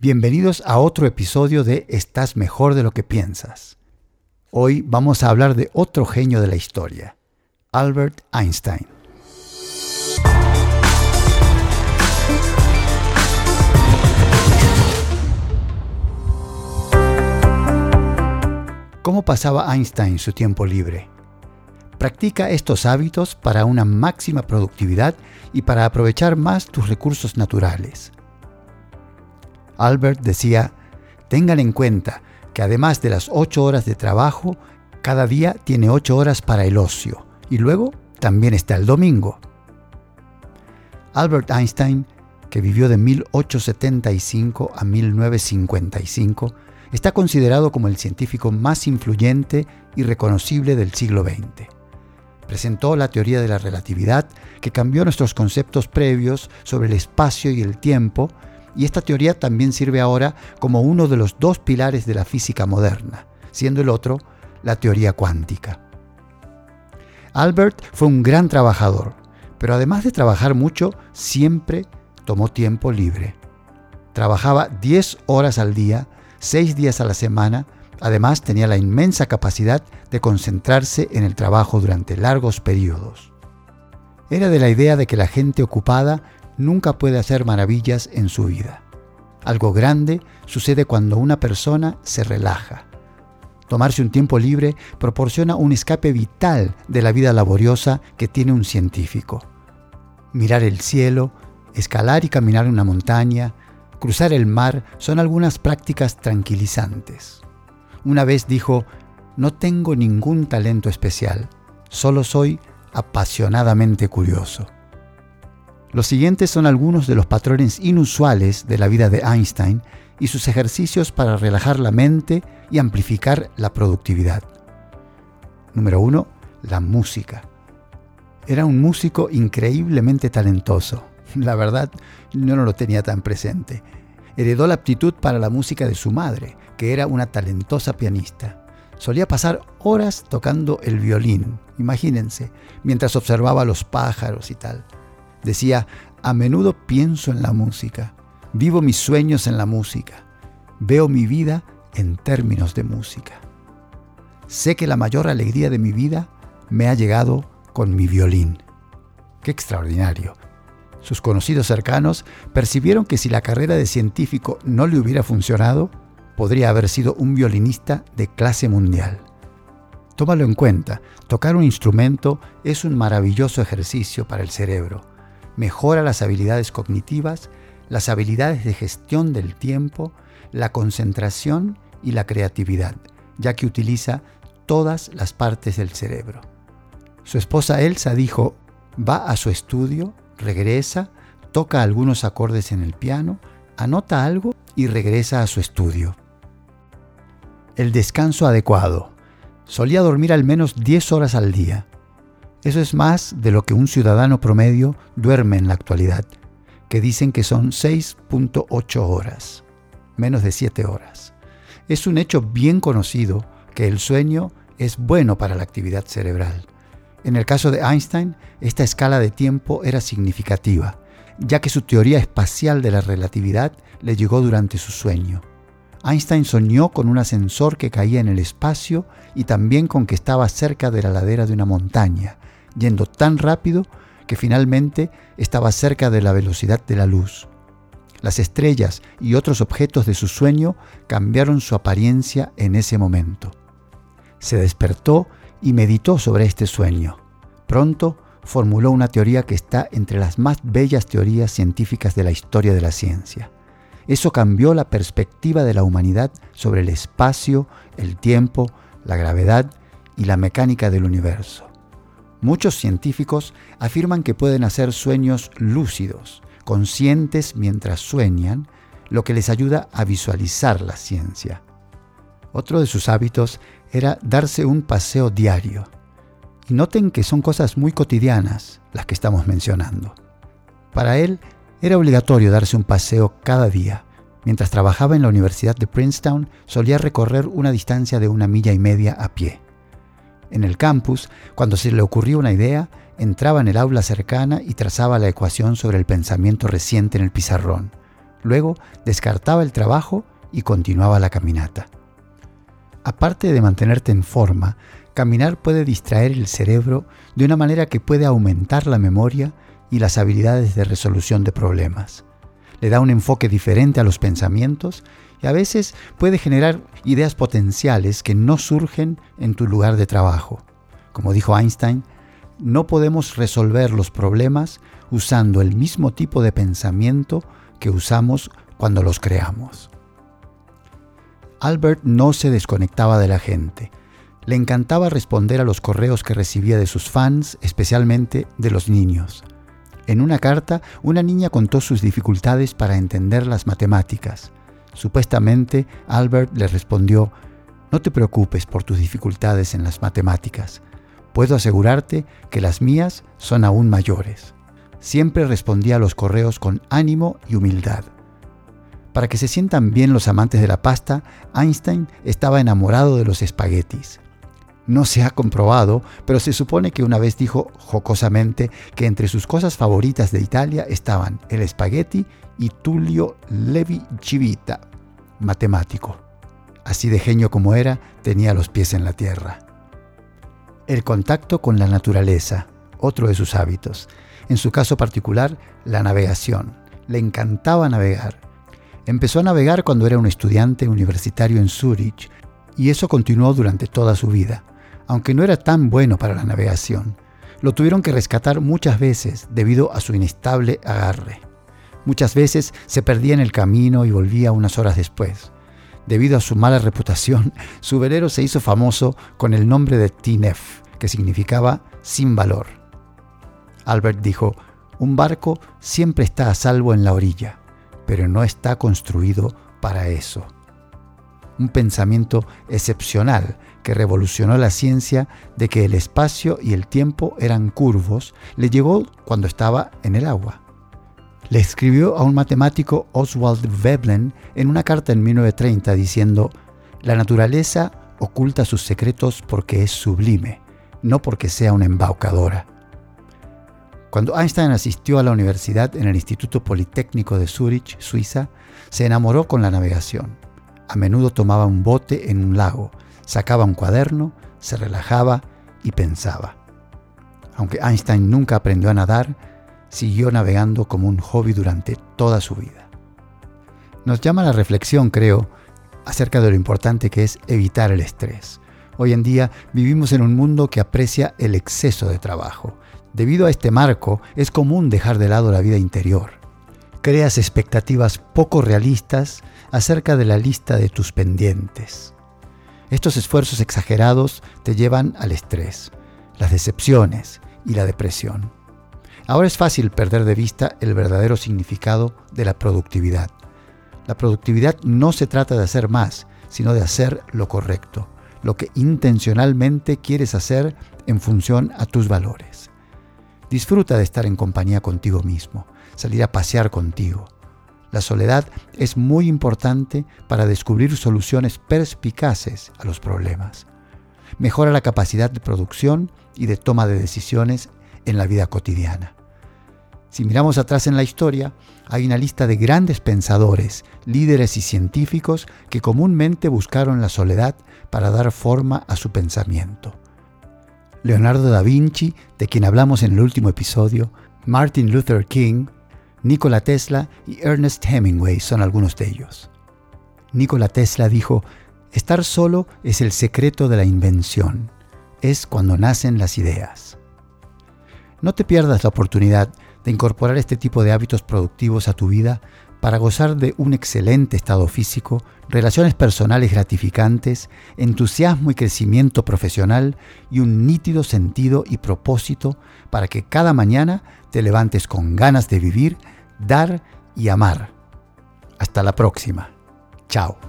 Bienvenidos a otro episodio de Estás mejor de lo que piensas. Hoy vamos a hablar de otro genio de la historia, Albert Einstein. ¿Cómo pasaba Einstein su tiempo libre? Practica estos hábitos para una máxima productividad y para aprovechar más tus recursos naturales. Albert decía, tengan en cuenta que además de las 8 horas de trabajo, cada día tiene 8 horas para el ocio y luego también está el domingo. Albert Einstein, que vivió de 1875 a 1955, está considerado como el científico más influyente y reconocible del siglo XX. Presentó la teoría de la relatividad que cambió nuestros conceptos previos sobre el espacio y el tiempo y esta teoría también sirve ahora como uno de los dos pilares de la física moderna, siendo el otro la teoría cuántica. Albert fue un gran trabajador, pero además de trabajar mucho, siempre tomó tiempo libre. Trabajaba 10 horas al día, 6 días a la semana, además tenía la inmensa capacidad de concentrarse en el trabajo durante largos periodos. Era de la idea de que la gente ocupada nunca puede hacer maravillas en su vida. Algo grande sucede cuando una persona se relaja. Tomarse un tiempo libre proporciona un escape vital de la vida laboriosa que tiene un científico. Mirar el cielo, escalar y caminar una montaña, cruzar el mar son algunas prácticas tranquilizantes. Una vez dijo, no tengo ningún talento especial, solo soy apasionadamente curioso. Los siguientes son algunos de los patrones inusuales de la vida de Einstein y sus ejercicios para relajar la mente y amplificar la productividad. Número 1. La música. Era un músico increíblemente talentoso. La verdad, no lo tenía tan presente. Heredó la aptitud para la música de su madre, que era una talentosa pianista. Solía pasar horas tocando el violín, imagínense, mientras observaba los pájaros y tal. Decía, a menudo pienso en la música, vivo mis sueños en la música, veo mi vida en términos de música. Sé que la mayor alegría de mi vida me ha llegado con mi violín. Qué extraordinario. Sus conocidos cercanos percibieron que si la carrera de científico no le hubiera funcionado, podría haber sido un violinista de clase mundial. Tómalo en cuenta, tocar un instrumento es un maravilloso ejercicio para el cerebro mejora las habilidades cognitivas, las habilidades de gestión del tiempo, la concentración y la creatividad, ya que utiliza todas las partes del cerebro. Su esposa Elsa dijo, va a su estudio, regresa, toca algunos acordes en el piano, anota algo y regresa a su estudio. El descanso adecuado. Solía dormir al menos 10 horas al día. Eso es más de lo que un ciudadano promedio duerme en la actualidad, que dicen que son 6.8 horas, menos de 7 horas. Es un hecho bien conocido que el sueño es bueno para la actividad cerebral. En el caso de Einstein, esta escala de tiempo era significativa, ya que su teoría espacial de la relatividad le llegó durante su sueño. Einstein soñó con un ascensor que caía en el espacio y también con que estaba cerca de la ladera de una montaña, yendo tan rápido que finalmente estaba cerca de la velocidad de la luz. Las estrellas y otros objetos de su sueño cambiaron su apariencia en ese momento. Se despertó y meditó sobre este sueño. Pronto formuló una teoría que está entre las más bellas teorías científicas de la historia de la ciencia. Eso cambió la perspectiva de la humanidad sobre el espacio, el tiempo, la gravedad y la mecánica del universo. Muchos científicos afirman que pueden hacer sueños lúcidos, conscientes mientras sueñan, lo que les ayuda a visualizar la ciencia. Otro de sus hábitos era darse un paseo diario. Y noten que son cosas muy cotidianas las que estamos mencionando. Para él era obligatorio darse un paseo cada día. Mientras trabajaba en la Universidad de Princeton, solía recorrer una distancia de una milla y media a pie. En el campus, cuando se le ocurría una idea, entraba en el aula cercana y trazaba la ecuación sobre el pensamiento reciente en el pizarrón. Luego descartaba el trabajo y continuaba la caminata. Aparte de mantenerte en forma, caminar puede distraer el cerebro de una manera que puede aumentar la memoria y las habilidades de resolución de problemas. Le da un enfoque diferente a los pensamientos y a veces puede generar ideas potenciales que no surgen en tu lugar de trabajo. Como dijo Einstein, no podemos resolver los problemas usando el mismo tipo de pensamiento que usamos cuando los creamos. Albert no se desconectaba de la gente. Le encantaba responder a los correos que recibía de sus fans, especialmente de los niños. En una carta, una niña contó sus dificultades para entender las matemáticas. Supuestamente, Albert le respondió, no te preocupes por tus dificultades en las matemáticas. Puedo asegurarte que las mías son aún mayores. Siempre respondía a los correos con ánimo y humildad. Para que se sientan bien los amantes de la pasta, Einstein estaba enamorado de los espaguetis. No se ha comprobado, pero se supone que una vez dijo jocosamente que entre sus cosas favoritas de Italia estaban el espagueti y Tullio Levi Civita, matemático. Así de genio como era, tenía los pies en la tierra. El contacto con la naturaleza, otro de sus hábitos. En su caso particular, la navegación. Le encantaba navegar. Empezó a navegar cuando era un estudiante universitario en Zurich y eso continuó durante toda su vida aunque no era tan bueno para la navegación. Lo tuvieron que rescatar muchas veces debido a su inestable agarre. Muchas veces se perdía en el camino y volvía unas horas después. Debido a su mala reputación, su velero se hizo famoso con el nombre de Tinef, que significaba sin valor. Albert dijo, un barco siempre está a salvo en la orilla, pero no está construido para eso. Un pensamiento excepcional que revolucionó la ciencia de que el espacio y el tiempo eran curvos, le llegó cuando estaba en el agua. Le escribió a un matemático Oswald Veblen en una carta en 1930 diciendo, la naturaleza oculta sus secretos porque es sublime, no porque sea una embaucadora. Cuando Einstein asistió a la universidad en el Instituto Politécnico de Zurich, Suiza, se enamoró con la navegación. A menudo tomaba un bote en un lago, sacaba un cuaderno, se relajaba y pensaba. Aunque Einstein nunca aprendió a nadar, siguió navegando como un hobby durante toda su vida. Nos llama la reflexión, creo, acerca de lo importante que es evitar el estrés. Hoy en día vivimos en un mundo que aprecia el exceso de trabajo. Debido a este marco, es común dejar de lado la vida interior. Creas expectativas poco realistas acerca de la lista de tus pendientes. Estos esfuerzos exagerados te llevan al estrés, las decepciones y la depresión. Ahora es fácil perder de vista el verdadero significado de la productividad. La productividad no se trata de hacer más, sino de hacer lo correcto, lo que intencionalmente quieres hacer en función a tus valores. Disfruta de estar en compañía contigo mismo, salir a pasear contigo, la soledad es muy importante para descubrir soluciones perspicaces a los problemas. Mejora la capacidad de producción y de toma de decisiones en la vida cotidiana. Si miramos atrás en la historia, hay una lista de grandes pensadores, líderes y científicos que comúnmente buscaron la soledad para dar forma a su pensamiento. Leonardo da Vinci, de quien hablamos en el último episodio, Martin Luther King, Nikola Tesla y Ernest Hemingway son algunos de ellos. Nikola Tesla dijo, estar solo es el secreto de la invención, es cuando nacen las ideas. No te pierdas la oportunidad de incorporar este tipo de hábitos productivos a tu vida para gozar de un excelente estado físico, relaciones personales gratificantes, entusiasmo y crecimiento profesional y un nítido sentido y propósito para que cada mañana te levantes con ganas de vivir, dar y amar. Hasta la próxima. Chao.